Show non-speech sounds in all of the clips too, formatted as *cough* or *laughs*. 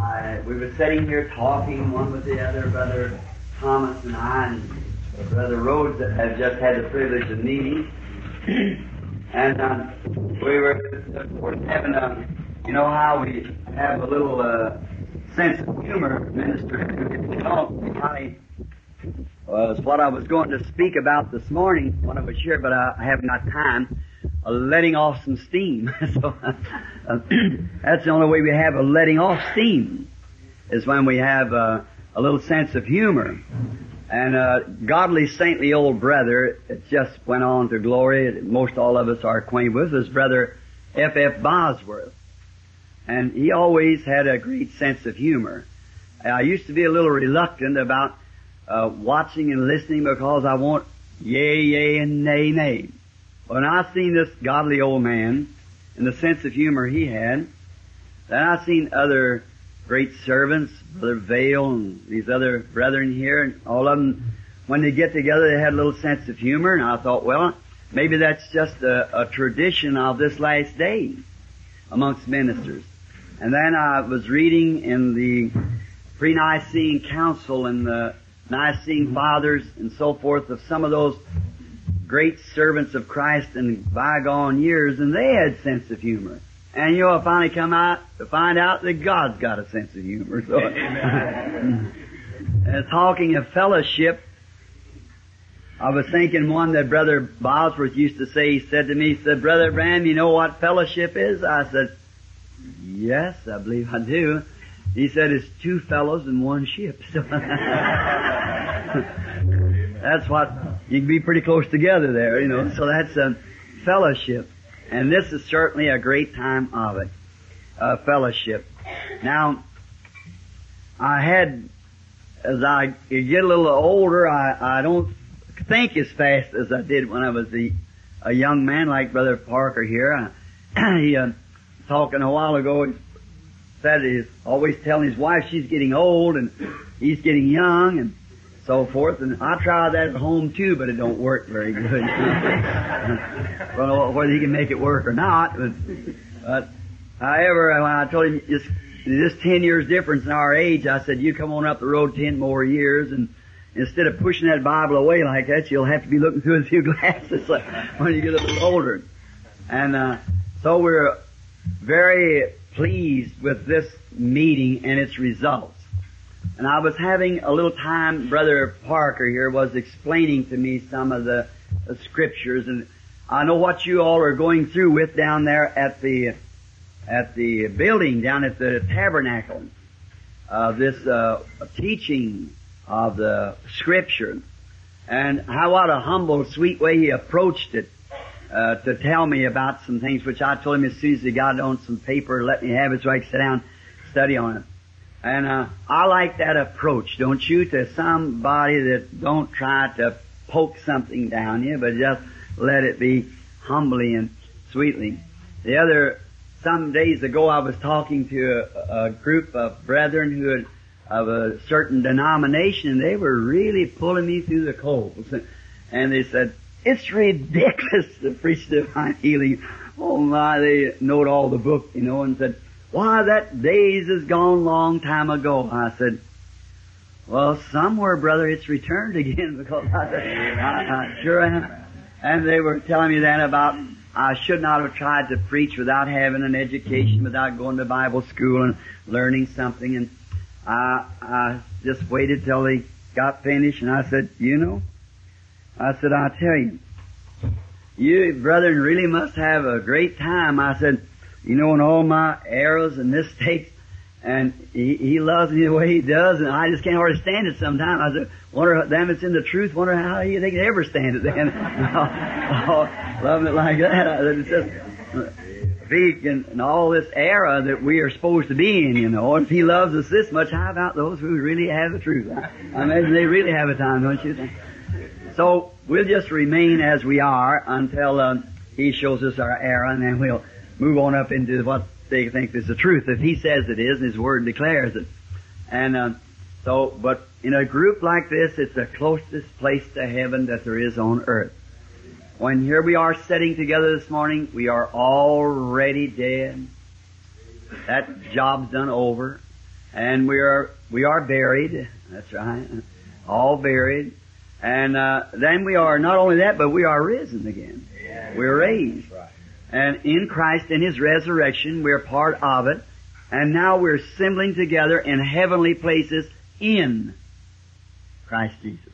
I, we were sitting here talking, one with the other, Brother Thomas and I, and Brother Rhodes that had just had the privilege of meeting. *clears throat* and uh, we were, of having a, you know how we have a little uh, sense of humor, Minister. You I was what I was going to speak about this morning when I was here, but I haven't time. Uh, letting off some steam. *laughs* so uh, *clears throat* that's the only way we have a letting off steam is when we have uh, a little sense of humor. And a godly, saintly old brother it just went on to glory, most all of us are acquainted with, is Brother F. F. Bosworth. And he always had a great sense of humor. I used to be a little reluctant about uh, watching and listening because I want yea, yea, and nay, nay. When I seen this godly old man and the sense of humor he had, then I seen other great servants, Brother Vayle and these other brethren here, and all of them, when they get together, they had a little sense of humor, and I thought, well, maybe that's just a, a tradition of this last day amongst ministers. And then I was reading in the pre-Nicene Council and the Nicene Fathers and so forth of some of those great servants of Christ in bygone years, and they had sense of humor. And you'll finally come out to find out that God's got a sense of humor. So, and talking of fellowship, I was thinking one that Brother Bosworth used to say. He said to me, he said, Brother Branham, you know what fellowship is? I said, Yes, I believe I do. He said, It's two fellows in one ship. So *laughs* *laughs* that's what you can be pretty close together there, you know. So that's a fellowship. And this is certainly a great time of it. Uh, fellowship. Now, I had, as I get a little older, I, I don't think as fast as I did when I was a, a young man like Brother Parker here. I, *clears throat* he, uh, talking a while ago, he said he's always telling his wife she's getting old and he's getting young and so forth. And I try that at home too, but it don't work very good. *laughs* *laughs* well, whether he can make it work or not, but, but however, when I told him just this ten years difference in our age, I said, you come on up the road ten more years and instead of pushing that Bible away like that, you'll have to be looking through a few *laughs* glasses when you get a little older. And, uh, so we're very pleased with this meeting and its results. And I was having a little time, Brother Parker here was explaining to me some of the, the scriptures and I know what you all are going through with down there at the, at the building down at the tabernacle. Uh, this, uh, teaching of the scripture and how what a humble, sweet way he approached it. Uh, to tell me about some things which I told him as soon as he got on some paper, let me have it so I could sit down, study on it. And uh, I like that approach, don't you, to somebody that don't try to poke something down you, but just let it be humbly and sweetly. The other, some days ago, I was talking to a, a group of brethren who had, of a certain denomination, and they were really pulling me through the coals. And they said, it's ridiculous to preach divine healing. Oh my, they knowed all the book, you know, and said, why, that days is gone long time ago. I said, well, somewhere, brother, it's returned again *laughs* because I, I, I sure am. And they were telling me then about I should not have tried to preach without having an education, without going to Bible school and learning something. And I, I just waited till they got finished, and I said, you know, I said, I tell you, you brethren really must have a great time. I said, you know, in all my errors and mistakes, and he, he loves me the way he does, and I just can't hardly stand it sometimes. I said, wonder them it's in the truth, wonder how he, they can ever stand it *laughs* then. oh, loving it like that. It's just, speak and, and all this era that we are supposed to be in, you know. If he loves us this much, how about those who really have the truth? I, I imagine they really have a time, don't you think? So we'll just remain as we are until uh, he shows us our error, and then we'll move on up into what they think is the truth. If he says it is, and his word declares it. And uh, so, but in a group like this, it's the closest place to heaven that there is on earth. When here we are sitting together this morning, we are already dead. That job's done over. and we are we are buried. That's right, all buried, and uh, then we are not only that, but we are risen again. We're raised, and in Christ in His resurrection, we're part of it, and now we're assembling together in heavenly places in Christ Jesus.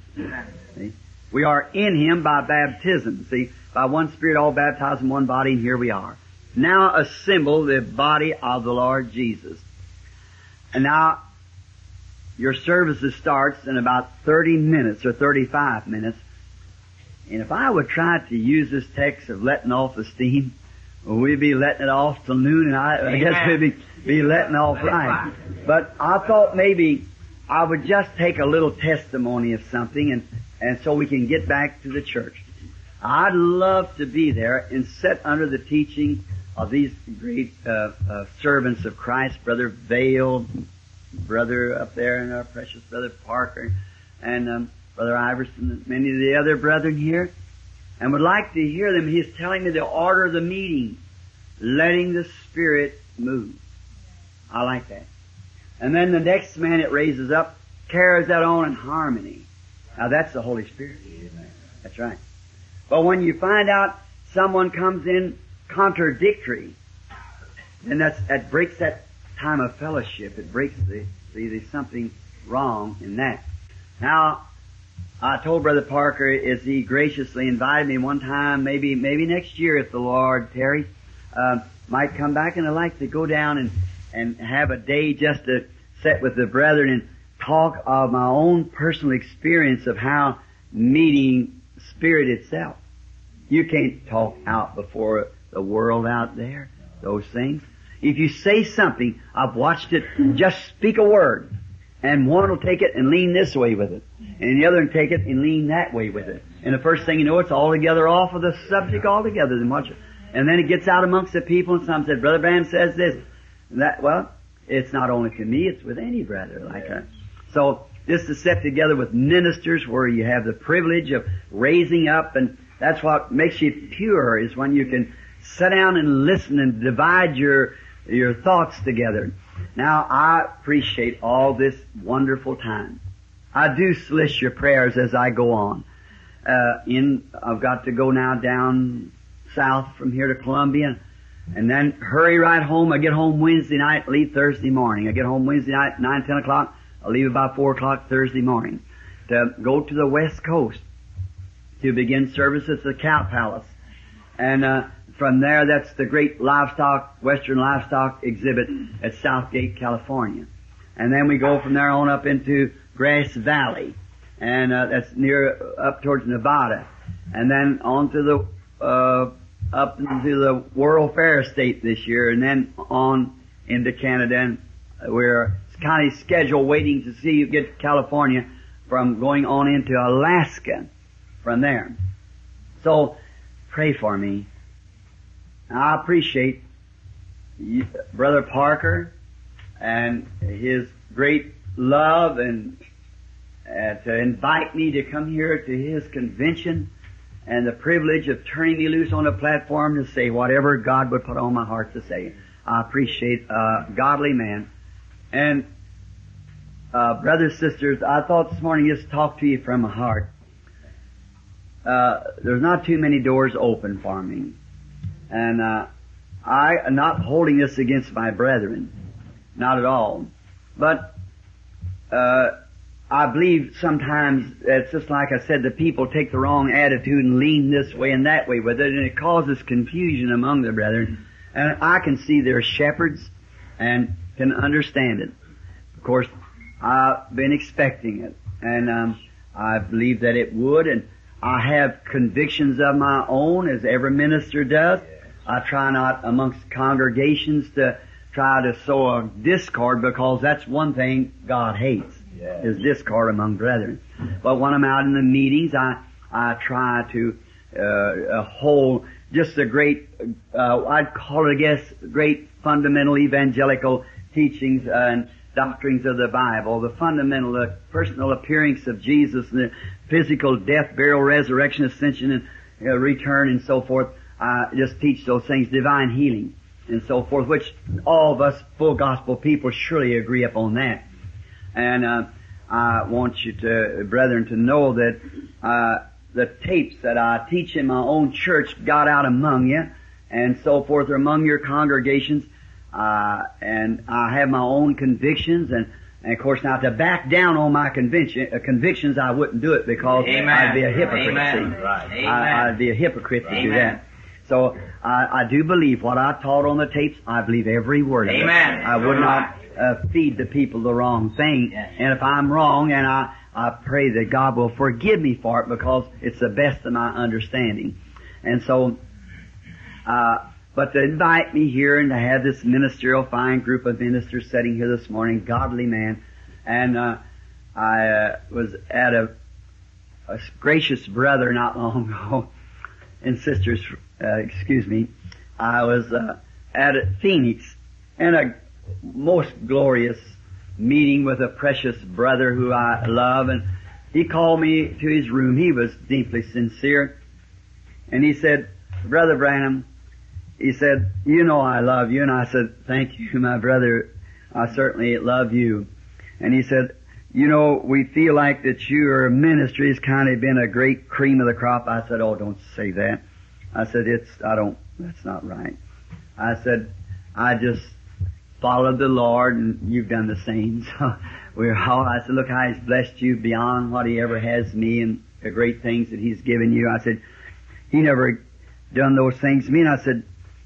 See? We are in Him by baptism. See, by one Spirit, all baptized in one body, and here we are. Now assemble the body of the Lord Jesus. And now, your services starts in about 30 minutes or 35 minutes. And if I would try to use this text of letting off the steam, well, we'd be letting it off till noon, and I, I guess we'd be, be letting off right. But I thought maybe I would just take a little testimony of something, and, and so we can get back to the church. I'd love to be there and sit under the teaching of these great uh, uh, servants of Christ, Brother Vayle, brother up there, and our precious Brother Parker, and um, Brother Iverson, and many of the other brethren here, and would like to hear them. He's telling me the order of the meeting, letting the Spirit move. I like that. And then the next man it raises up carries that on in harmony. Now that's the Holy Spirit. That's right. But when you find out someone comes in contradictory, then that's, that breaks that time of fellowship. It breaks the, see, there's something wrong in that. Now, I told Brother Parker as he graciously invited me one time, maybe, maybe next year if the Lord, tarry, uh, might come back and I'd like to go down and, and have a day just to sit with the brethren and talk of my own personal experience of how meeting spirit itself. You can't talk out before the world out there, those things. If you say something, I've watched it, just speak a word, and one will take it and lean this way with it, and the other will take it and lean that way with it. And the first thing you know, it's altogether off of the subject altogether. Then watch it. And then it gets out amongst the people, and some said, Brother Branham says this. And that, well, it's not only to me, it's with any brother like that. So, this is set together with ministers where you have the privilege of raising up, and that's what makes you pure, is when you can sit down and listen and divide your, your thoughts together. Now, I appreciate all this wonderful time. I do solicit your prayers as I go on. Uh, in, I've got to go now down south from here to Columbia, and then hurry right home. I get home Wednesday night, leave Thursday morning. I get home Wednesday night, nine, ten o'clock. I leave about four o'clock Thursday morning to go to the West Coast to begin service at the Cow Palace. And, uh, from there, that's the great livestock, Western livestock exhibit at Southgate, California. And then we go from there on up into Grass Valley, and uh, that's near up towards Nevada, and then on to the uh, up into the World Fair State this year, and then on into Canada. And we're kind of scheduled waiting to see you get to California from going on into Alaska from there. So pray for me. I appreciate you, Brother Parker and his great love and uh, to invite me to come here to his convention and the privilege of turning me loose on a platform to say whatever God would put on my heart to say. I appreciate a godly man. And uh, brothers, sisters, I thought this morning just talk to you from my heart. Uh, there's not too many doors open for me. And uh, I am not holding this against my brethren, not at all. But uh, I believe sometimes it's just like I said, the people take the wrong attitude and lean this way and that way with it, and it causes confusion among the brethren. And I can see they're shepherds and can understand it. Of course, I've been expecting it, and um, I believe that it would, and I have convictions of my own, as every minister does. I try not amongst congregations to try to sow a discord because that's one thing God hates Yeah. is discord among brethren. But when I'm out in the meetings, I I try to uh, uh, hold just a great uh, I'd call it I guess great fundamental evangelical teachings and doctrines of the Bible, the fundamental, the personal appearance of Jesus, and the physical death, burial, resurrection, ascension, and uh, return, and so forth. I just teach those things, divine healing. and so forth, which all of us full gospel people surely agree upon that. And uh, I want you to, brethren, to know that uh, the tapes that I teach in my own church got out among you, and so forth, are among your congregations. Uh, and I have my own convictions, and, and of course now to back down on my conviction, uh, convictions, I wouldn't do it because Amen. I'd be a hypocrite. Amen. see. Right. Amen. I, I'd be a hypocrite to do that. So I, I do believe what I taught on the tapes. I believe every word of it. Amen. I would not uh, feed the people the wrong thing. Yes. And if I'm wrong, and I I pray that God will forgive me for it because it's the best of my understanding. And so, uh, but to invite me here and to have this ministerial fine group of ministers sitting here this morning, godly man, and uh, I uh, was at a, a gracious brother not long *laughs* ago, and sisters, uh, excuse me, I was uh, at Phoenix in a most glorious meeting with a precious brother who I love, and he called me to his room. He was deeply sincere, and he said, "Brother Branham," he said, "You know I love you," and I said, "Thank you, my brother. I certainly love you." And he said, "You know, we feel like that your ministry has kind of been a great cream of the crop." I said, "Oh, don't say that." I said, "It's I don't. That's not right." I said, "I just." followed the Lord and you've done the same. *laughs* So we're all, I said, look how He's blessed you beyond what He ever has me and the great things that He's given you. I said, He never done those things to me. And I said,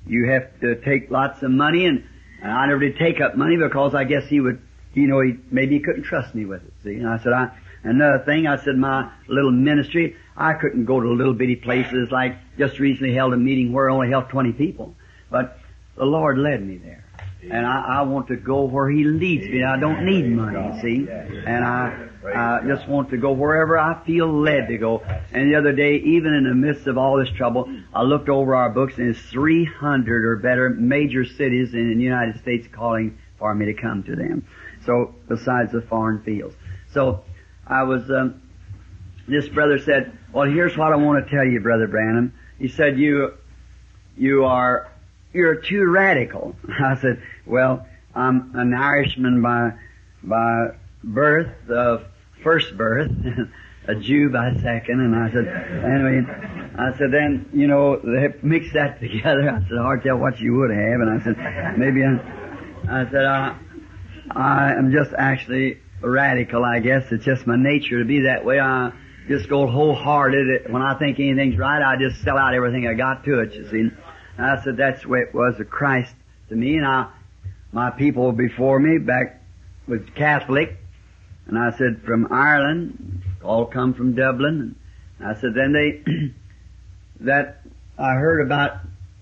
you have to take lots of money and, and I never did take up money because I guess He would, you know, He, maybe He couldn't trust me with it. See? And I said, I, another thing, I said, my little ministry, I couldn't go to little bitty places like just recently held a meeting where I only held 20 people. But the Lord led me there. And I, I want to go where He leads me. I don't need money, see? And I, I just want to go wherever I feel led to go. And the other day, even in the midst of all this trouble, I looked over our books and it's 300 or better major cities in the United States calling for me to come to them. So, besides the foreign fields. So, I was, um, this brother said, well, here's what I want to tell you, Brother Branham. He said, you, you are you're too radical. *laughs* I said, well, I'm an Irishman by, by birth, uh, first birth, *laughs* a Jew by second, and I said, anyway, I said, then, you know, they mix that *laughs* together. I said, hard tell what you would have, and I said, maybe I, I said, uh, I am just actually radical, I guess. It's just my nature to be that way. I just go wholehearted. When I think anything's right, I just sell out everything I got to it, you see. And I said that's the way it was of Christ to me. And I, my people before me back was Catholic, and I said from Ireland, all come from Dublin. And I said then they *clears throat* that I heard about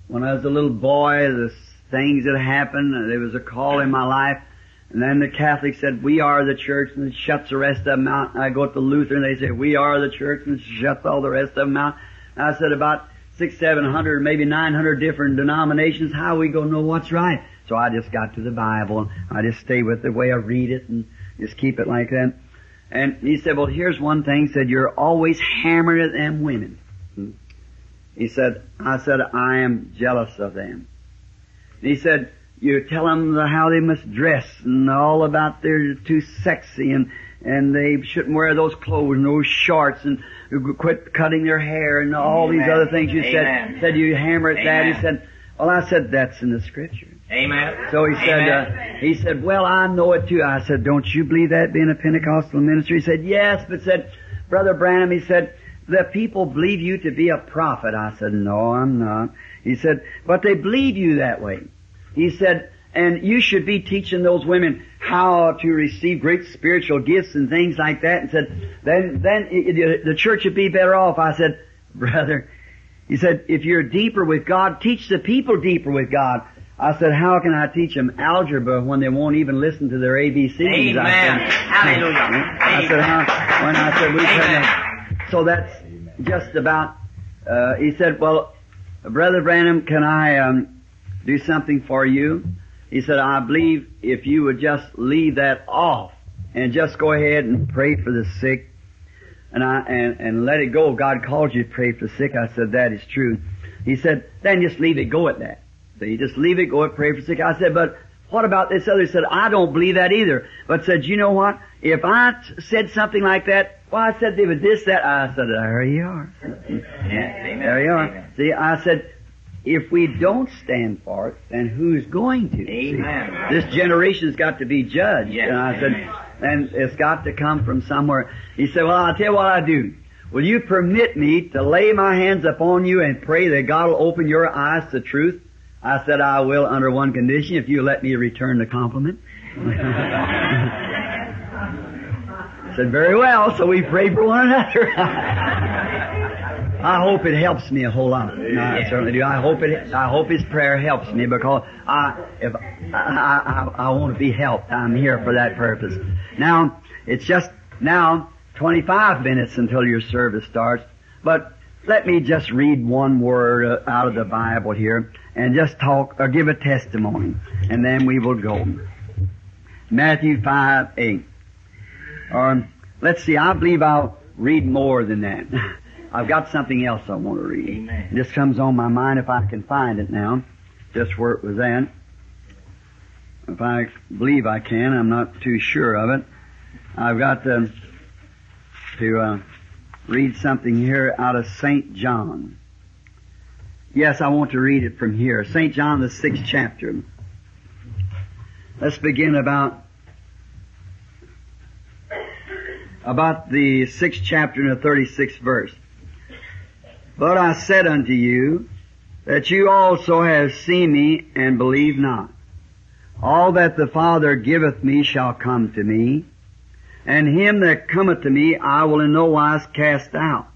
when I was a little boy, the things that happened. There was a call in my life. And then the Catholics said, we are the church, and shuts the rest of them out. And I go to the Lutheran, and they say, we are the church, and shuts all the rest of them out. And I said, about six, seven hundred, maybe nine hundred different denominations, how are we going to know what's right? So I just got to the Bible, and I just stay with the way I read it, and just keep it like that. And he said, well, here's one thing, he said, you're always hammering at them women. Hmm. He said, I said, I am jealous of them. And he said, you tell them how they must dress and all about they're too sexy and and they shouldn't wear those clothes and those shorts and quit cutting their hair and all these other things you Amen. said said you hammer at that he said well I said that's in the scripture. Amen. so he said Amen. uh, he said well I know it too. I said don't you believe that being a Pentecostal minister? he said yes but said brother Branham he said the people believe you to be a prophet. I said no I'm not. He said but they believe you that way he said, and you should be teaching those women how to receive great spiritual gifts and things like that. And said, then, then it- the church would be better off. I said, *laughs* brother, he said, if you're deeper with God, teach the people deeper with God. I said, how can I teach them algebra when they won't even listen to their ABCs? Amen. I said, Hallelujah. I said, how, when I said, we Amen. So that's just about, uh, he said, well, Brother Branham, can I, um, do something for you? He said, I believe if you would just leave that off and just go ahead and pray for the sick and I, and, and let it go. God called you to pray for the sick. I said, that is true. He said, then just leave it go at that. So you just leave it, go and pray for the sick. I said, but what about this other? He said, I don't believe that either. But said, you know what? If I t- said something like that, well, I said they this, that. I said, there you are. *laughs* Amen. There you are. See, I said, if we don't stand for it, then who's going to? Amen. this generation's got to be judged. Yes. And I said, and it's got to come from somewhere. He said, well, I'll tell you what I do. Will you permit me to lay my hands upon you and pray that God will open your eyes to truth? I said, I will under one condition, if you let me return the compliment. *laughs* I said, very well, so we prayed for one another. *laughs* I hope it helps me a whole lot. No, I certainly do. I hope it. I hope his prayer helps me because I, if I, I, I, I want to be helped, I'm here for that purpose. Now it's just now 25 minutes until your service starts, but let me just read one word uh, out of the Bible here and just talk or give a testimony, and then we will go. Matthew 5 8. Or let's see. I believe I'll read more than that. *laughs* I've got something else I want to read. Amen. This comes on my mind if I can find it now, just where it was at. If I believe I can, I'm not too sure of it. I've got to, to uh, read something here out of St. John. Yes, I want to read it from here. St. John, the sixth chapter. Let's begin about about the sixth chapter and the thirty-sixth verse. But I said unto you that you also have seen me and believe not. All that the Father giveth me shall come to me, and him that cometh to me I will in no wise cast out.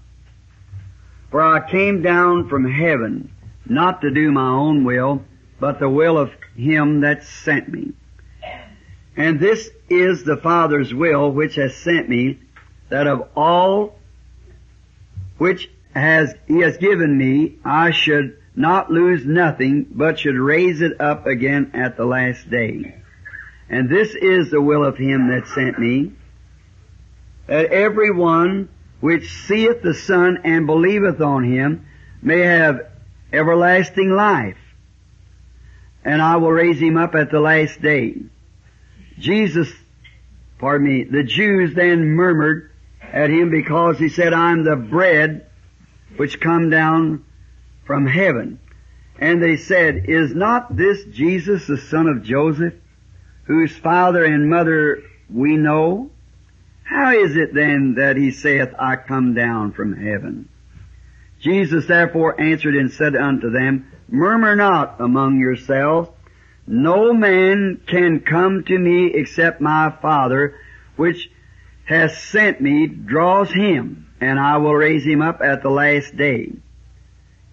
For I came down from heaven not to do my own will, but the will of him that sent me. And this is the Father's will which has sent me, that of all which has he has given me, I should not lose nothing, but should raise it up again at the last day. And this is the will of him that sent me, that every one which seeth the Son and believeth on him may have everlasting life. And I will raise him up at the last day. Jesus, pardon me, the Jews then murmured at him because he said, I'm the bread which come down from heaven. And they said, Is not this Jesus the son of Joseph, whose father and mother we know? How is it then that he saith, I come down from heaven? Jesus therefore answered and said unto them, Murmur not among yourselves. No man can come to me except my Father, which has sent me, draws him, and I will raise him up at the last day.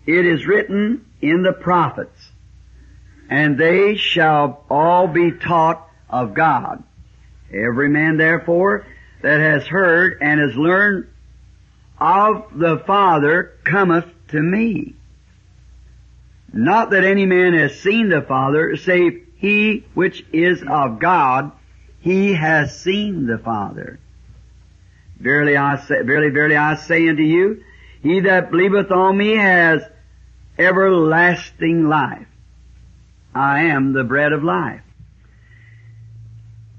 It is written in the prophets, and they shall all be taught of God. Every man therefore that has heard and has learned of the Father cometh to me. Not that any man has seen the Father, save he which is of God, he has seen the Father. Verily I say, verily, verily I say unto you, he that believeth on me has everlasting life. I am the bread of life.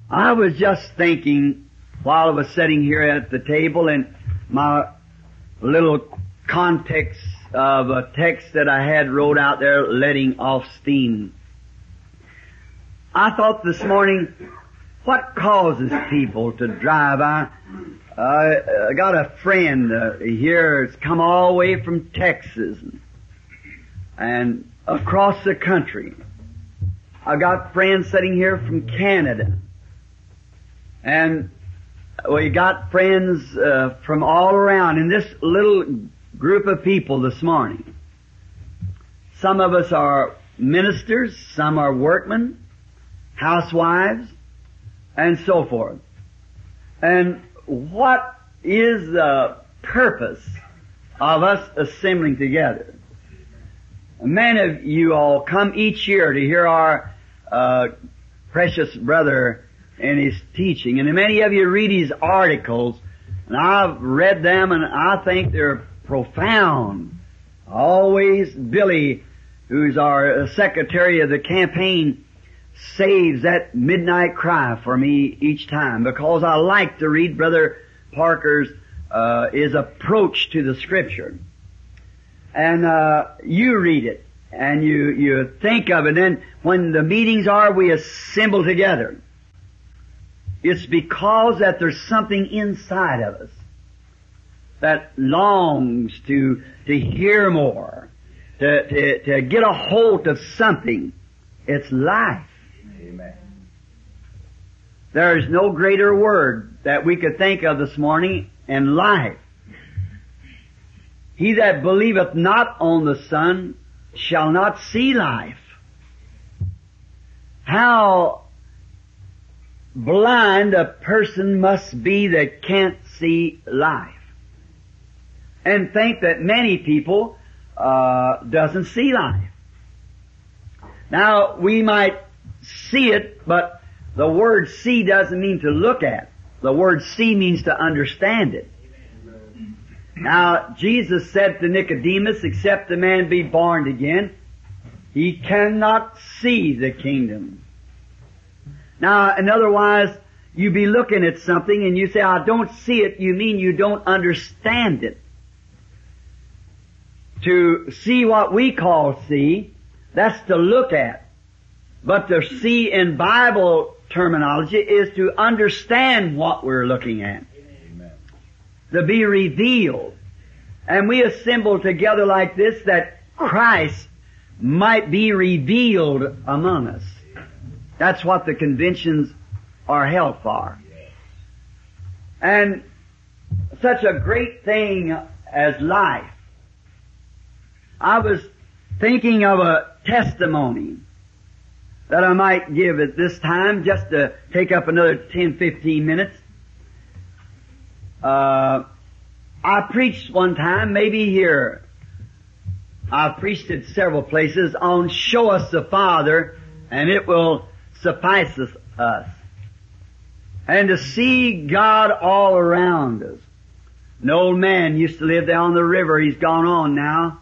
I was just thinking while I was sitting here at the table and my little context of a text that I had wrote out there letting off steam. I thought this morning, what causes people to drive? I, I got a friend uh, here that's come all the way from Texas and across the country. I got friends sitting here from Canada. And we got friends uh, from all around in this little group of people this morning. Some of us are ministers, some are workmen, housewives, and so forth. And what is the purpose of us assembling together? Many of you all come each year to hear our uh, precious brother and his teaching, and many of you read his articles, and I've read them, and I think they're profound. Always Billy who's our secretary of the campaign, saves that midnight cry for me each time because I like to read Brother Parker's uh, his approach to the Scripture. And uh, you read it and you you think of it. And then when the meetings are, we assemble together. It's because that there's something inside of us that longs to to hear more, to to, to get a hold of something. It's life. Amen. There is no greater word that we could think of this morning than life. He that believeth not on the Son shall not see life. How blind a person must be that can't see life. And think that many people uh, doesn't see life. Now, we might see it, but the word see doesn't mean to look at. The word see means to understand it. Now, Jesus said to Nicodemus, except a man be born again, he cannot see the kingdom. Now, and otherwise, you be looking at something and you say, I don't see it, you mean you don't understand it. To see what we call see, that's to look at. But to see in Bible terminology is to understand what we're looking at. Amen. To be revealed. And we assemble together like this that Christ might be revealed among us. That's what the conventions are held for. And such a great thing as life. I was thinking of a testimony that I might give at this time just to take up another 10, 15 minutes. Uh, I preached one time, maybe here. I've preached at several places on show us the Father and it will suffice us. And to see God all around us. An old man used to live there on the river. He's gone on now.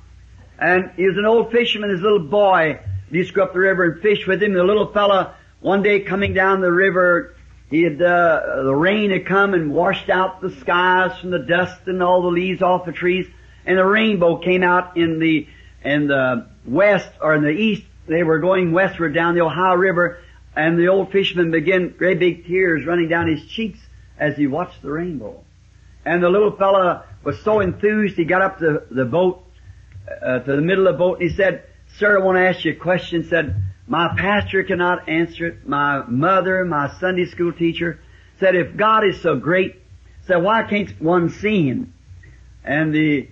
And he was an old fisherman. His little boy used to go up the river and fish with him. The little fella, one day coming down the river, he had, uh, the rain had come and washed out the skies from the dust and all the leaves off the trees. And the rainbow came out in the, in the west or in the east. They were going westward down the Ohio River and the old fisherman began great big tears running down his cheeks as he watched the rainbow. And the little fella was so enthused, he got up to the boat, uh, to the middle of the boat, and he said, Sir, I want to ask you a question. Said, my pastor cannot answer it. My mother, my Sunday school teacher, said, if God is so great, said, why can't one see Him? And the,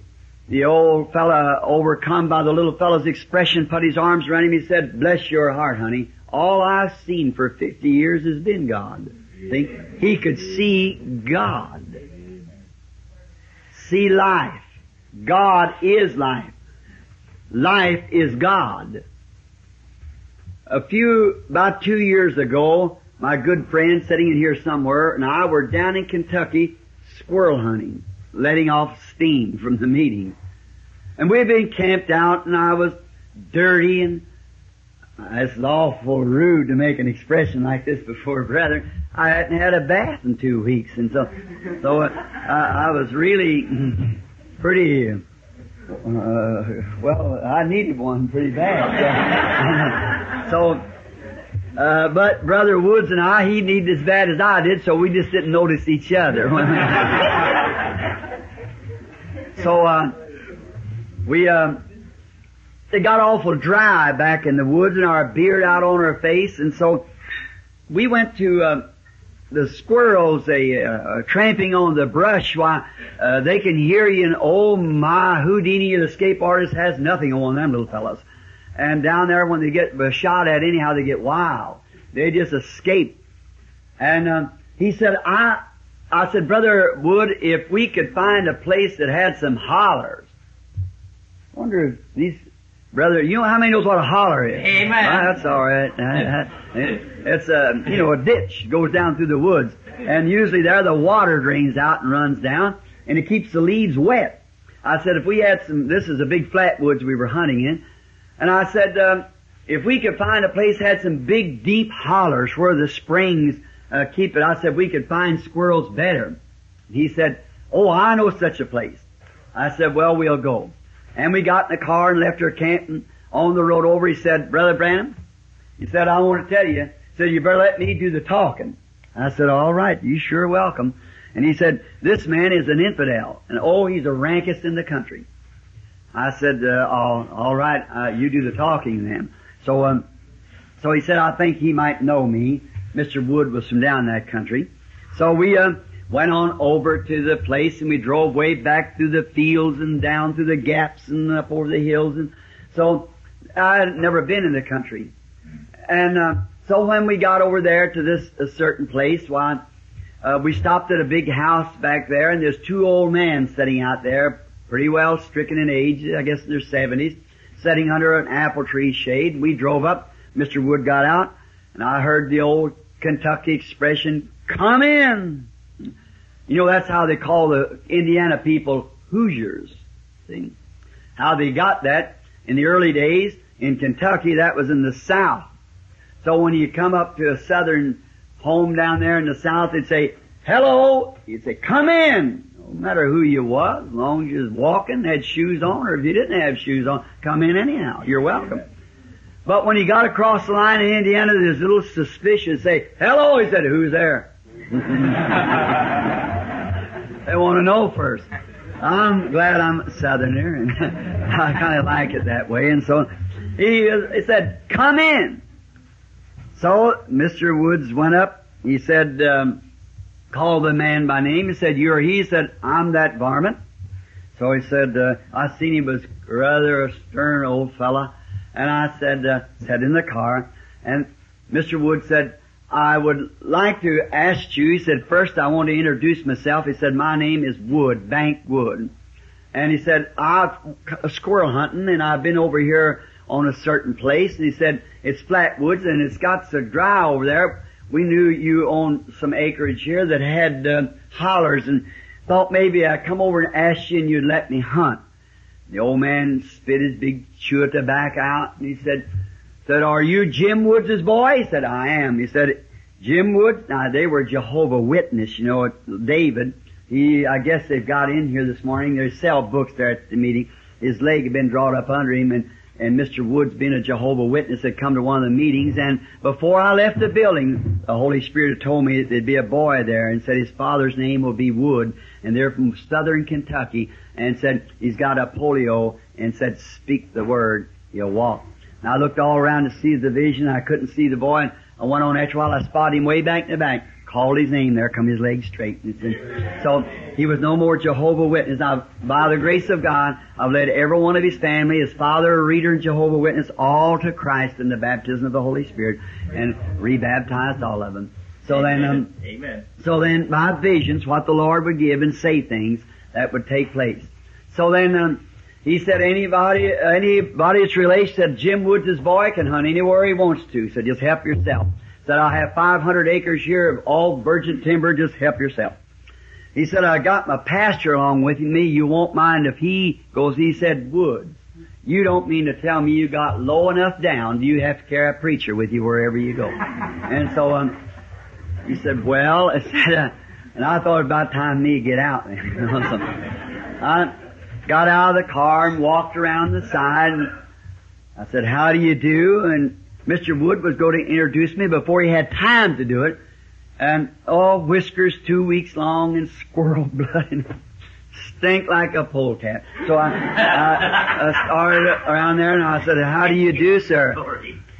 the old fella, overcome by the little fellow's expression, put his arms around him. He said, bless your heart, honey. All I've seen for 50 years has been God. Think he could see God. See life. God is life. Life is God. A few, about two years ago, my good friend sitting in here somewhere and I were down in Kentucky squirrel hunting, letting off steam from the meeting. And we'd been camped out and I was dirty and it's awful rude to make an expression like this before brethren. I hadn't had a bath in two weeks, and so, so I, I was really pretty. Uh, well, I needed one pretty bad. *laughs* So, uh, but Brother Woods and I, he needed as bad as I did, so we just didn't notice each other. *laughs* so uh, we. Uh, it got awful dry back in the woods and our beard out on our face and so we went to uh, the squirrels they uh, tramping on the brush why uh, they can hear you and oh my Houdini the escape artist has nothing on them little fellas. And down there when they get shot at anyhow they get wild. They just escape. And um, he said I I said brother Wood if we could find a place that had some hollers. I wonder if these Brother, you know how many knows what a holler is? Amen. Ah, that's all right. It's a, you know, a ditch goes down through the woods. And usually there the water drains out and runs down and it keeps the leaves wet. I said if we had some, this is a big flat woods we were hunting in, And I said, um, if we could find a place that had some big deep hollers where the springs uh, keep it, I said we could find squirrels better. He said, oh, I know such a place. I said, well, we'll go. And we got in the car and left her camp and on the road over. He said, Brother Branham, he said, I want to tell you, he said, you better let me do the talking. I said, all right, you sure welcome. And he said, this man is an infidel. And oh, he's the rankest in the country. I said, uh, all, all right, uh, you do the talking then. So, um, so he said, I think he might know me. Mr. Wood was from down that country. So we, uh, went on over to the place and we drove way back through the fields and down through the gaps and up over the hills and so I had never been in the country. And, uh, so when we got over there to this a certain place, why, uh, we stopped at a big house back there and there's two old men sitting out there, pretty well stricken in age, I guess in their seventies, sitting under an apple tree shade. We drove up, Mr. Wood got out, and I heard the old Kentucky expression, come in! You know, that's how they call the Indiana people Hoosiers. See? How they got that in the early days in Kentucky, that was in the South. So when you come up to a southern home down there in the South, they'd say, hello! You'd say, come in! No matter who you was, as long as you was walking, had shoes on, or if you didn't have shoes on, come in anyhow. You're welcome. But when he got across the line in Indiana, there's a little suspicion. Say, hello! He said, who's there? *laughs* they want to know first. I'm glad I'm a southerner, and *laughs* I kind of like it that way. And so he, he said, come in. So Mr. Woods went up. He said, um, called the man by name. He said, you're he. He said, I'm that varmint. So he said, uh, I seen he was rather a stern old fella. And I said, uh, sat in the car. And Mr. Woods said, I would like to ask you, he said, first I want to introduce myself. He said, my name is Wood, Bank Wood. And he said, I'm squirrel hunting and I've been over here on a certain place. And he said, it's flat woods and it's got so dry over there. We knew you owned some acreage here that had uh, hollers and thought maybe I'd come over and ask you and you'd let me hunt. The old man spit his big chew of tobacco out and he said, said, are you Jim Woods' boy? He said, I am. He said, Jim Woods, now they were Jehovah Witness, you know, David, he, I guess they've got in here this morning, they sell books there at the meeting. His leg had been drawn up under him and, and Mr. Woods being a Jehovah Witness had come to one of the meetings and before I left the building, the Holy Spirit had told me there'd be a boy there and said his father's name will be Wood and they're from southern Kentucky and said he's got a polio and said speak the word, he'll walk. And I looked all around to see the vision. I couldn't see the boy. And I went on after a while. I spotted him way back in the back. Called his name there. Come his legs straight. So he was no more Jehovah Witness. Now, by the grace of God, I've led every one of his family, his father, a reader, and Jehovah Witness, all to Christ in the baptism of the Holy Spirit, and rebaptized all of them. So Amen. then, um, Amen. so then, by visions, what the Lord would give and say things that would take place. So then, um, he said anybody, anybody that's related, said Jim Woods' boy can hunt anywhere he wants to. Said just help yourself. Said I have 500 acres here of all virgin timber, just help yourself. He said I got my pastor along with me, you won't mind if he goes, he said Woods. You don't mean to tell me you got low enough down, do you have to carry a preacher with you wherever you go? *laughs* And so, um, he said, well, I said, uh, and I thought about time me get out. *laughs* I got out of the car and walked around the side and I said, how do you do? And Mr. Wood was going to introduce me before he had time to do it. And oh, whiskers two weeks long and squirrel *laughs* blood and stink like a polecat. So I, I, I started around there and I said, how do you do, sir?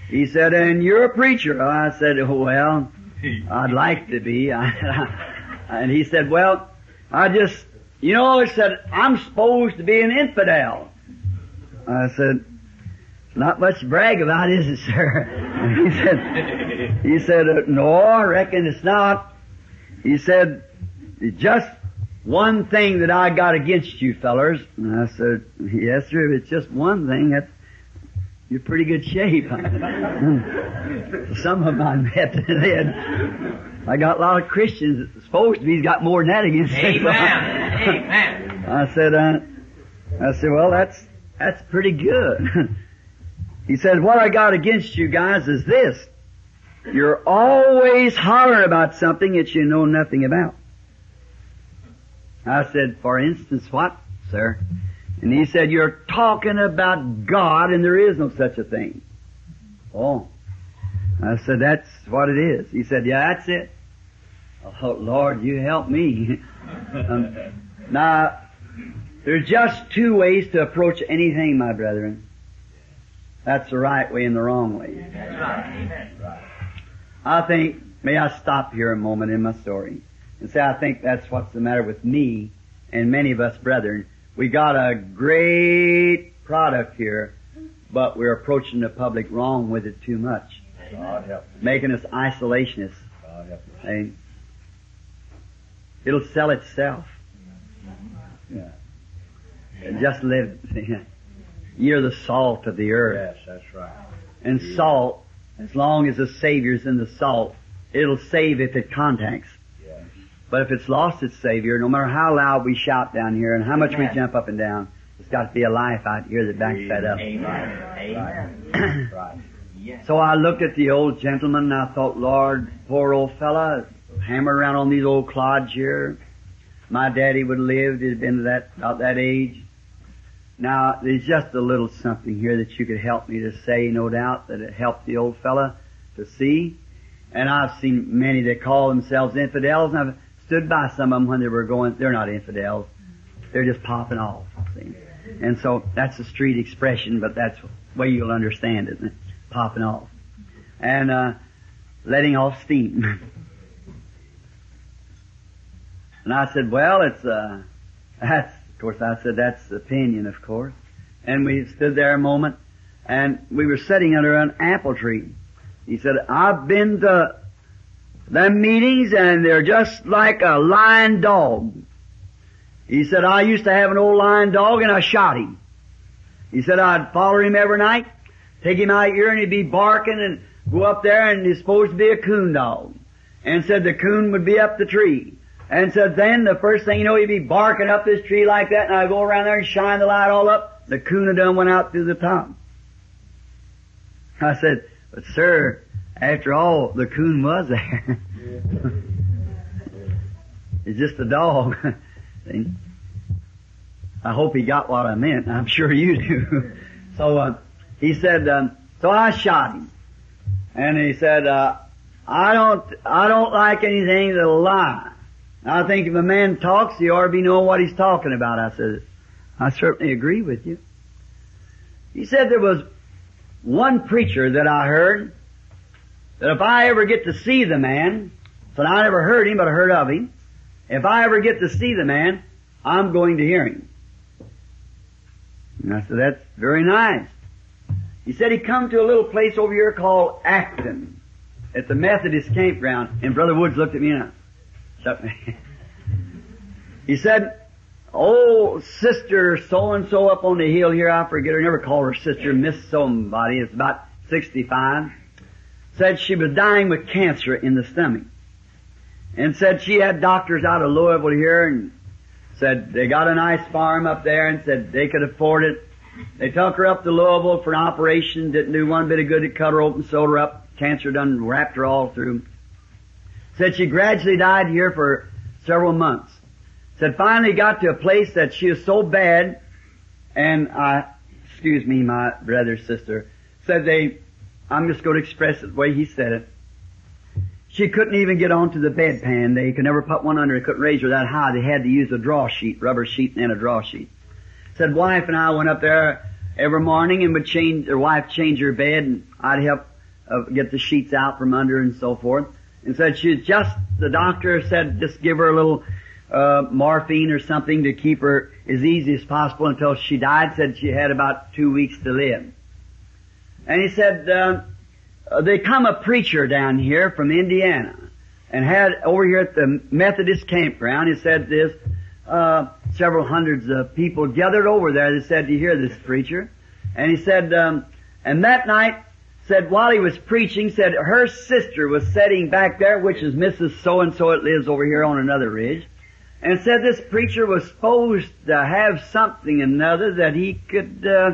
He said, and you're a preacher. I said, oh, well, *laughs* I'd like to be. *laughs* and he said, well, I just, you know, he said, I'm supposed to be an infidel. I said, not much to brag about, is it, sir? *laughs* he said, he said, uh, no, I reckon it's not. He said, just one thing that I got against you fellers. And I said, yes, sir, if it's just one thing, that's, you're pretty good shape. *laughs* Some of them I met, had, I got a lot of Christians that supposed to be got more than that against me. Amen. *laughs* Amen. I said, uh, I said, well, that's, that's pretty good. *laughs* He said, what I got against you guys is this. You're always hollering about something that you know nothing about. I said, for instance, what, sir? And he said, you're talking about God and there is no such a thing. Oh. I said, that's what it is. He said, yeah, that's it. Oh, Lord, you help me. *laughs* um, now, there's just two ways to approach anything, my brethren. That's the right way and the wrong way. I think, may I stop here a moment in my story and say I think that's what's the matter with me and many of us brethren. We got a great product here, but we're approaching the public wrong with it too much. Making us isolationists. And it'll sell itself. Yeah. And just live. You're the salt of the earth. Yes, that's right. And salt, as long as the Savior's in the salt, it'll save if it contacts. But if it's lost its Savior, no matter how loud we shout down here and how much we jump up and down, there's got to be a life out here that backs that up. Amen. Amen. Right. Yes. So I looked at the old gentleman and I thought, Lord, poor old fella, hammered around on these old clods here. My daddy would have lived, he'd have been that, about that age. Now, there's just a little something here that you could help me to say, no doubt, that it helped the old fella to see. And I've seen many that call themselves infidels, and I've stood by some of them when they were going, they're not infidels. They're just popping off, see. And so that's a street expression, but that's the way you'll understand it? Popping off. And, uh, letting off steam. *laughs* and I said, well, it's, uh, that's, of course, I said, that's opinion, of course. And we stood there a moment, and we were sitting under an apple tree. He said, I've been to them meetings, and they're just like a lion dog. He said, I used to have an old lion dog, and I shot him. He said, I'd follow him every night, take him out here, and he'd be barking, and go up there, and he's supposed to be a coon dog. And said the coon would be up the tree. And said then the first thing you know he'd be barking up this tree like that and I'd go around there and shine the light all up. The coon had done went out through the top. I said, but sir, after all, the coon was there. *laughs* it's just a dog. I hope he got what I meant. I'm sure you do. so, uh, he said, um, so I shot him. And he said, uh, I don't, I don't like anything that'll lie. I think if a man talks, he ought to be knowing what he's talking about. I said, I certainly agree with you. He said there was one preacher that I heard that if I ever get to see the man, so I never heard him, but I heard of him. If I ever get to see the man, I'm going to hear him. And I said, that's very nice. He said he come to a little place over here called Acton at the Methodist campground, and Brother Woods looked at me and I, shut me. *laughs* he said, Oh, sister so and so up on the hill here, I forget her, never called her sister, Miss somebody, it's about 65, said she was dying with cancer in the stomach. And said she had doctors out of Louisville here and said they got a nice farm up there and said they could afford it. They took her up to Louisville for an operation, didn't do one bit of good, it cut her open, sewed her up, cancer done wrapped her all through. Said she gradually died here for several months. Said finally got to a place that she was so bad, and I, excuse me, my brother, sister, said they, I'm just going to express it the way he said it. She couldn't even get onto the bedpan. They could never put one under. They couldn't raise her that high. They had to use a draw sheet, rubber sheet, and a draw sheet. Said wife and I went up there every morning and would change. Her wife change her bed, and I'd help uh, get the sheets out from under and so forth. And said she was just. The doctor said just give her a little uh, morphine or something to keep her as easy as possible until she died. Said she had about two weeks to live. And he said. Uh, uh, they come a preacher down here from Indiana and had over here at the Methodist campground. He said this, uh, several hundreds of people gathered over there. They said to hear this preacher, and he said, um, and that night said while he was preaching, said her sister was sitting back there, which is Mrs. So and So. It lives over here on another ridge, and said this preacher was supposed to have something another that he could. Uh,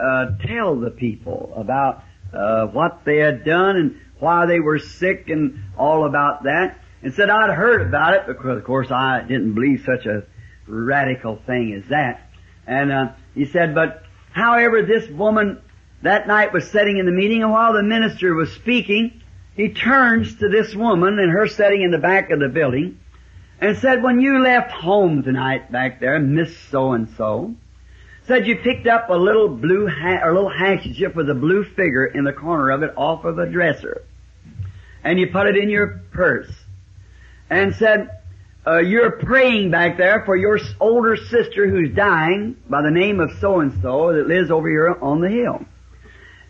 uh, tell the people about uh, what they had done and why they were sick and all about that. And said I'd heard about it because, of course, I didn't believe such a radical thing as that. And uh, he said, but however, this woman that night was sitting in the meeting, and while the minister was speaking, he turns to this woman and her sitting in the back of the building and said, when you left home tonight back there, Miss So-and-so, said you picked up a little blue ha- or little handkerchief with a blue figure in the corner of it off of a dresser. And you put it in your purse. And said, uh, you're praying back there for your older sister who's dying by the name of so-and-so that lives over here on the hill.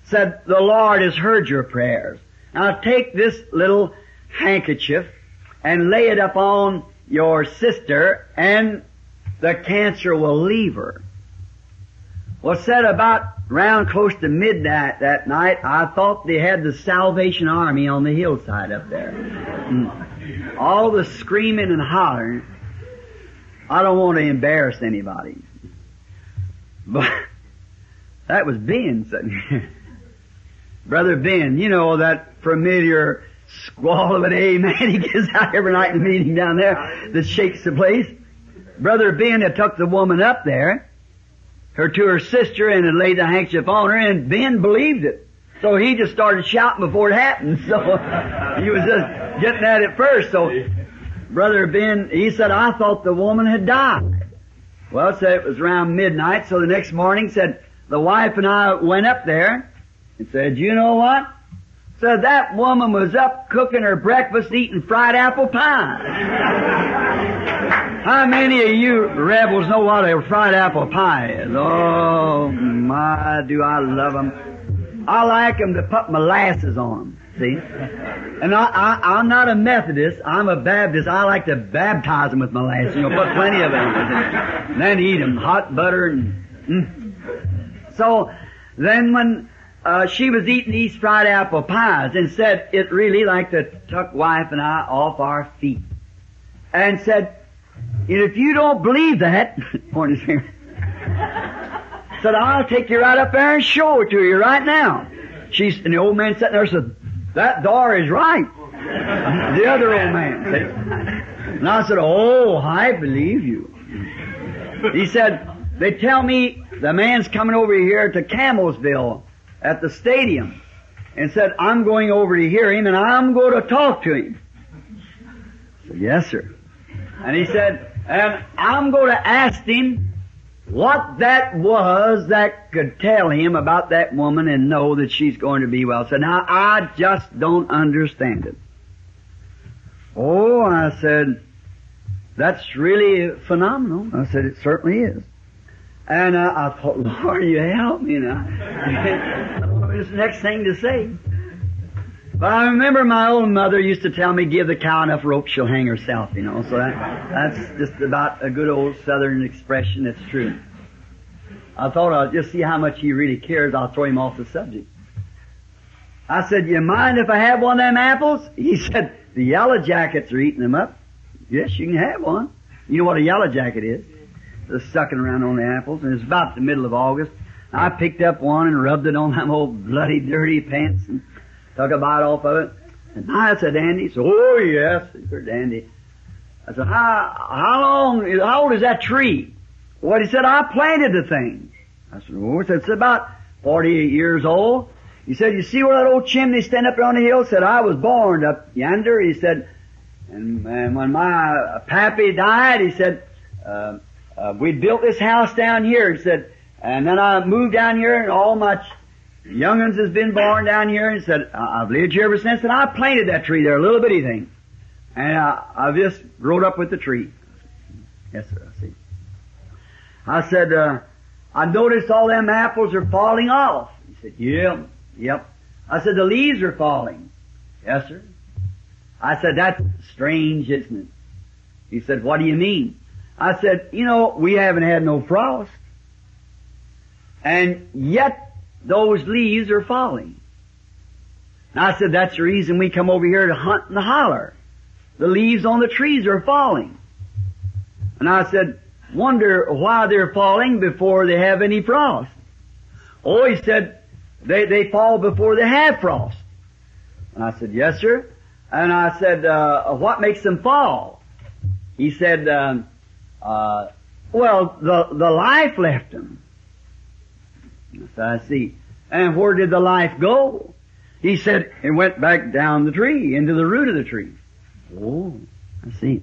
Said, the Lord has heard your prayers. Now take this little handkerchief and lay it up on your sister and the cancer will leave her. Well, said about round close to midnight that night, I thought they had the Salvation Army on the hillside up there. Mm. All the screaming and hollering. I don't want to embarrass anybody. But *laughs* that was Ben sitting here. Brother Ben, you know that familiar squall of an amen he gives out every night in the meeting down there that shakes the place. Brother Ben had took the woman up there her to her sister and had laid the handkerchief on her and Ben believed it. So he just started shouting before it happened. *laughs* So he was just getting at it first. So brother Ben, he said, I thought the woman had died. Well, said it was around midnight. So the next morning said, the wife and I went up there and said, you know what? Said that woman was up cooking her breakfast eating fried apple pie. *laughs* How many of you rebels know what a fried apple pie is? Oh my, do I love them. I like them to put molasses on them, see? And I, I'm not a Methodist, I'm a Baptist. I like to baptize them with molasses, you put plenty of it And then eat them, hot butter and, mm. So, then when uh, she was eating these fried apple pies and said it really like to tuck wife and I off our feet. And said, and if you don't believe that, *laughs* point his finger, said, I'll take you right up there and show it to you right now. She's, and the old man sitting there said, that door is right. *laughs* the other old man. And I said, oh, I believe you. He said, they tell me the man's coming over here to Campbellsville at the stadium and said, I'm going over to hear him and I'm going to talk to him. I said, yes, sir. And he said, and I'm going to ask him what that was that could tell him about that woman and know that she's going to be well. So now I just don't understand it. Oh, I said, that's really phenomenal. I said, it certainly is. And uh, I thought, *laughs* Lord, you help me now. Know *laughs* what's the next thing to say. But I remember my old mother used to tell me, give the cow enough rope, she'll hang herself, you know. So that, that's just about a good old southern expression that's true. I thought I'll just see how much he really cares, I'll throw him off the subject. I said, you mind if I have one of them apples? *laughs* He said, the yellow jackets are eating them up. Yes, you can have one. You know what a yellow jacket is? They're sucking around on the apples, and it's about the middle of August. I picked up one and rubbed it on them old bloody dirty pants and took a bite off of it. And I said, dandy. he said, oh yes, said dandy. I said, how, how long, how old is that tree? Well, he said, I planted the thing. I said, oh, said, it's about 48 years old. He said, you see where that old chimney stand up there on the hill? He said, I was born up yonder. He said, and, and when my pappy died, he said, uh, uh, we built this house down here. He said, and then I moved down here and all my Young'uns has been born down here and said, I've lived here ever since and I planted that tree there, a little bitty thing. And I, I've just growed up with the tree. Yes, sir, I see. I said, uh, I noticed all them apples are falling off. He said, yep, yep. I said, the leaves are falling. Yes, sir. I said, that's strange, isn't it? He said, what do you mean? I said, you know, we haven't had no frost. And yet those leaves are falling. And I said, that's the reason we come over here to hunt the holler. The leaves on the trees are falling. And I said, wonder why they're falling before they have any frost. Oh, he said, they, they fall before they have frost. And I said, yes, sir. And I said, uh, what makes them fall? He said, um, uh, well, the, the life left them. I see. And where did the life go? He said, it went back down the tree, into the root of the tree. Oh, I see.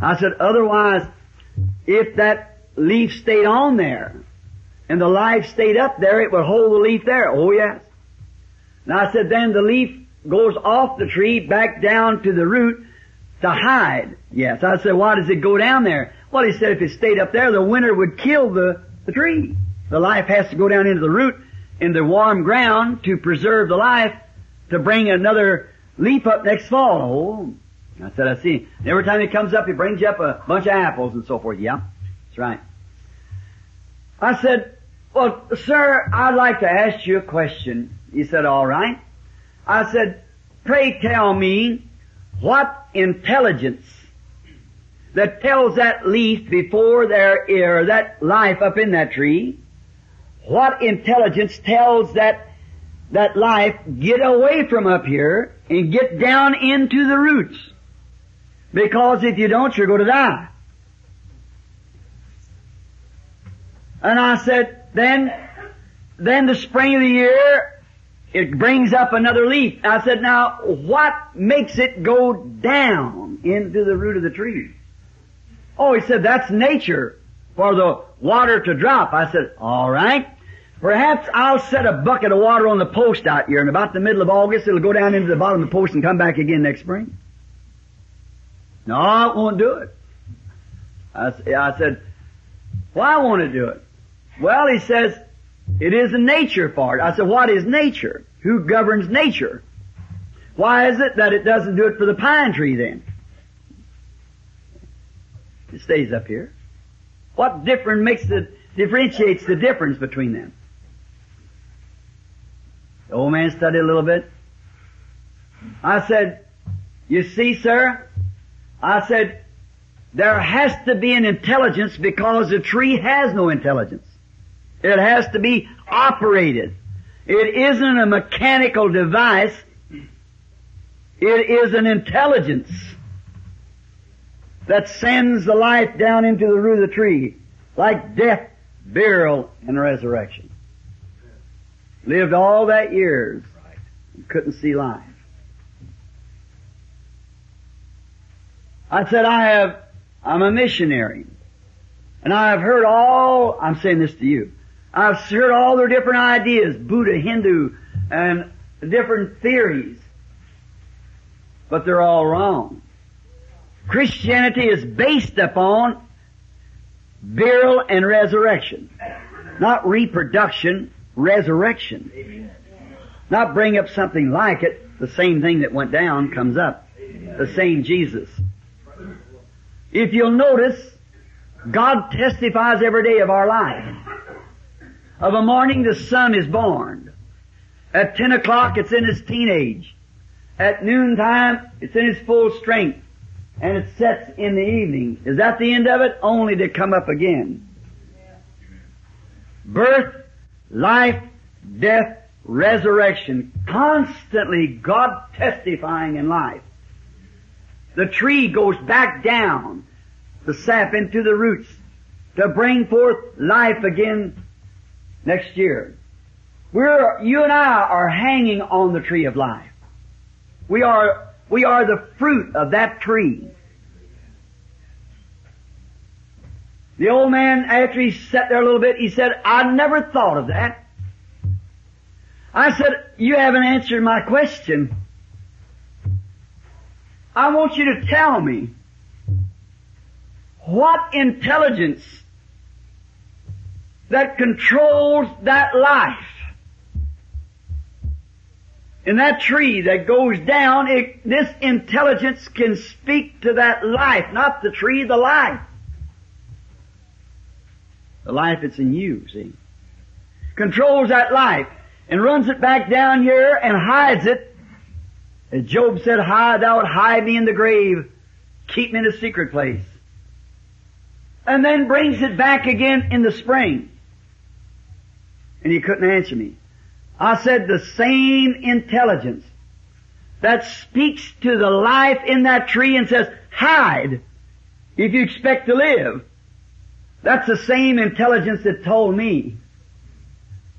I said, otherwise, if that leaf stayed on there, and the life stayed up there, it would hold the leaf there. Oh yes. And I said, then the leaf goes off the tree back down to the root to hide. Yes. I said, why does it go down there? Well, he said if it stayed up there, the winter would kill the, the tree. The life has to go down into the root in the warm ground to preserve the life to bring another leaf up next fall. Oh, I said, I see. And every time it comes up, it brings you up a bunch of apples and so forth. Yeah, that's right. I said, well, sir, I'd like to ask you a question. He said, all right. I said, pray tell me what intelligence that tells that leaf before their er, ear, that life up in that tree, what intelligence tells that that life get away from up here and get down into the roots. Because if you don't, you're going to die. And I said, then, then the spring of the year, it brings up another leaf. I said, now, what makes it go down into the root of the tree? Oh, he said, that's nature for the water to drop. I said, alright. Perhaps I'll set a bucket of water on the post out here and about the middle of August it'll go down into the bottom of the post and come back again next spring. No, I won't do it. I, I said, well, won't it do it. Well, he says, it is a nature part. I said, what is nature? Who governs nature? Why is it that it doesn't do it for the pine tree then? It stays up here. What difference makes the, differentiates the difference between them? The old man studied a little bit. I said, you see, sir, I said, there has to be an intelligence because the tree has no intelligence. It has to be operated. It isn't a mechanical device. It is an intelligence that sends the life down into the root of the tree, like death, burial, and resurrection. Lived all that years, and couldn't see life. I said, I have, I'm a missionary. And I have heard all, I'm saying this to you, I've heard all their different ideas, Buddha, Hindu, and different theories. But they're all wrong. Christianity is based upon burial and resurrection. Not reproduction, resurrection. Not bring up something like it, the same thing that went down comes up. The same Jesus. If you'll notice, God testifies every day of our life. Of a morning the sun is born. At ten o'clock it's in its teenage. At noontime it's in its full strength. And it sets in the evening. Is that the end of it? Only to come up again. Birth, life, death, resurrection. Constantly God testifying in life. The tree goes back down, the sap into the roots, to bring forth life again next year. We're, you and I are hanging on the tree of life. We are, we are the fruit of that tree. The old man, after he sat there a little bit, he said, I never thought of that. I said, you haven't answered my question. I want you to tell me what intelligence that controls that life. In that tree that goes down, it, this intelligence can speak to that life, not the tree, the life. The life that's in you, see. Controls that life and runs it back down here and hides it. As Job said, hide thou hide me in the grave, keep me in a secret place. And then brings it back again in the spring. And he couldn't answer me. I said the same intelligence that speaks to the life in that tree and says, hide if you expect to live. That's the same intelligence that told me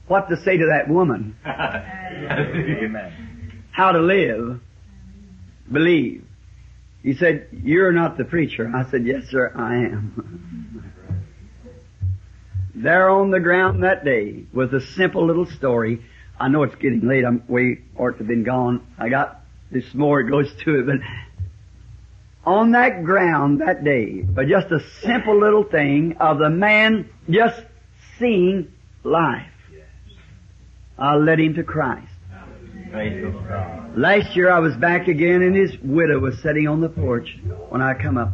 what to say to that woman. *laughs* Amen. How to live. Believe. He said, you're not the preacher. I said, yes sir, I am. there on the ground that day was a simple little story. I know it's getting late. I'm way ought to have been gone. I got this more it goes to it, but on that ground that day, but just a simple little thing of the man just seeing life. I led him to Christ. Last year I was back again and his widow was sitting on the porch when I come up.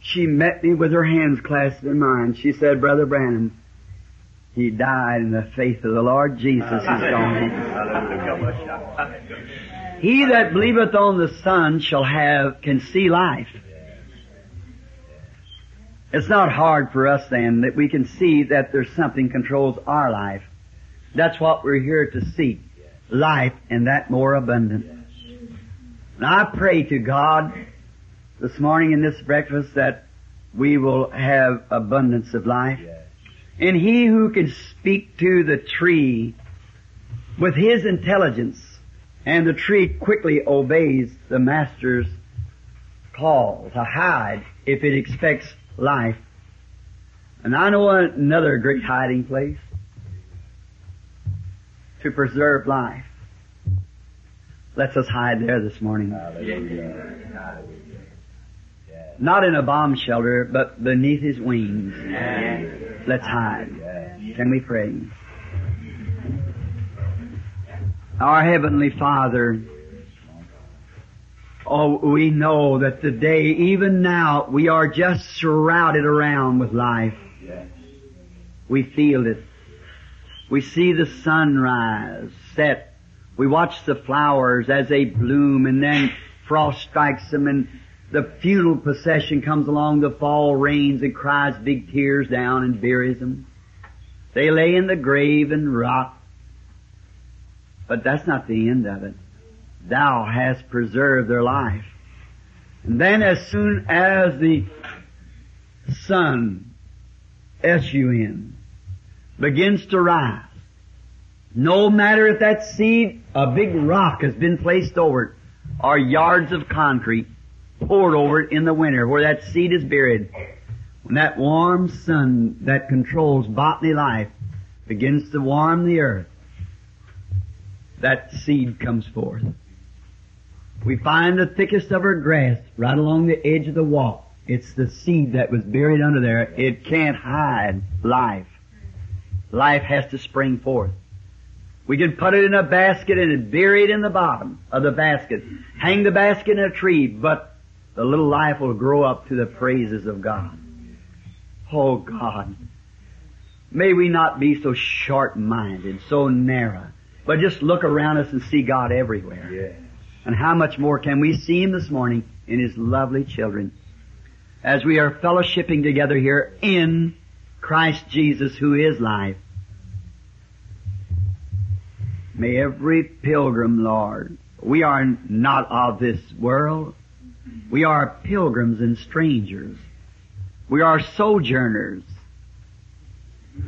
She met me with her hands clasped in mine. She said, Brother Branham, he died in the faith of the Lord Jesus is gone. *laughs* He that believeth on the Son shall have, can see life. It's not hard for us then that we can see that there's something controls our life. That's what we're here to seek. Life and that more abundant. And I pray to God this morning in this breakfast that we will have abundance of life. And he who can speak to the tree with his intelligence and the tree quickly obeys the master's call to hide if it expects life. And I know another great hiding place to preserve life. Let's us hide there this morning. Not in a bomb shelter, but beneath his wings. Let's hide. Can we pray? Our Heavenly Father, oh, we know that today, even now, we are just surrounded around with life. We feel it. We see the sunrise set. We watch the flowers as they bloom and then frost strikes them and the funeral procession comes along, the fall rains and cries big tears down and buries them. They lay in the grave and rot. But that's not the end of it. Thou hast preserved their life. And then as soon as the sun, S-U-N, begins to rise, no matter if that seed, a big rock has been placed over it, or yards of concrete poured over it in the winter where that seed is buried, when that warm sun that controls botany life begins to warm the earth, that seed comes forth. We find the thickest of her grass right along the edge of the walk. It's the seed that was buried under there. It can't hide life. Life has to spring forth. We can put it in a basket and bury it in the bottom of the basket. Hang the basket in a tree, but the little life will grow up to the praises of God. Oh God. May we not be so short-minded, so narrow, but just look around us and see God everywhere. Yes. And how much more can we see Him this morning in His lovely children as we are fellowshipping together here in Christ Jesus who is life. May every pilgrim, Lord, we are not of this world. We are pilgrims and strangers. We are sojourners.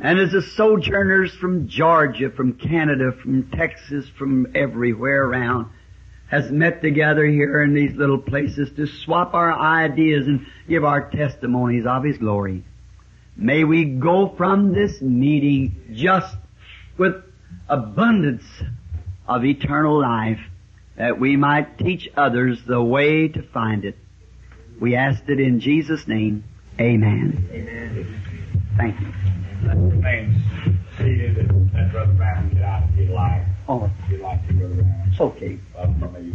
And as the sojourners from Georgia, from Canada, from Texas, from everywhere around, has met together here in these little places to swap our ideas and give our testimonies of His glory. May we go from this meeting just with abundance of eternal life that we might teach others the way to find it. We ask it in Jesus' name. Amen. Amen. Thank you. Remains seated let Brother Brown get out if you'd like. Oh, If like to, Brother Brown. it's okay. Well, you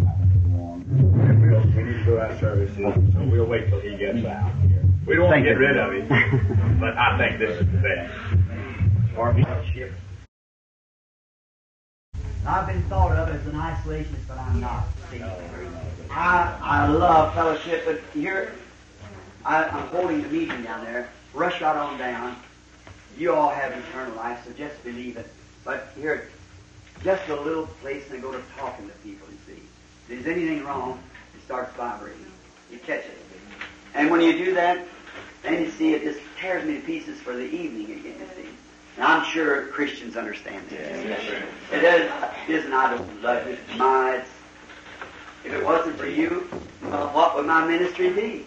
we need to do our services, so we'll wait till he gets out here. We don't want to get you. rid of him, but I think this is the best. Or I've been thought of as an isolationist, but I'm not. I, I love fellowship, but here, I, I'm holding the meeting down there. Rush right on down. you all have eternal life, so just believe it. But here, just a little place and go to talking to people, you see. If there's anything wrong, it starts vibrating. You catch it. And when you do that, then you see it just tears me to pieces for the evening again, you see. And I'm sure Christians understand this. It is, isn't I don't love it. My, it's, if it wasn't for you, well, what would my ministry be?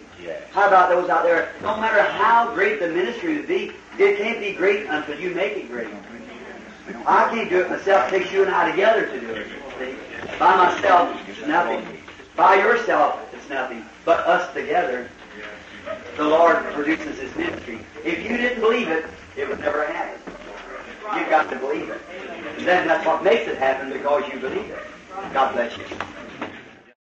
How about those out there? No matter how great the ministry would be, it can't be great until you make it great. I can't do it myself. It takes you and I together to do it. See? By myself, it's nothing. By yourself, it's nothing. But us together, the Lord produces His ministry. If you didn't believe it, it would never happen. You've got to believe it. And then that's what makes it happen because you believe it. God bless you.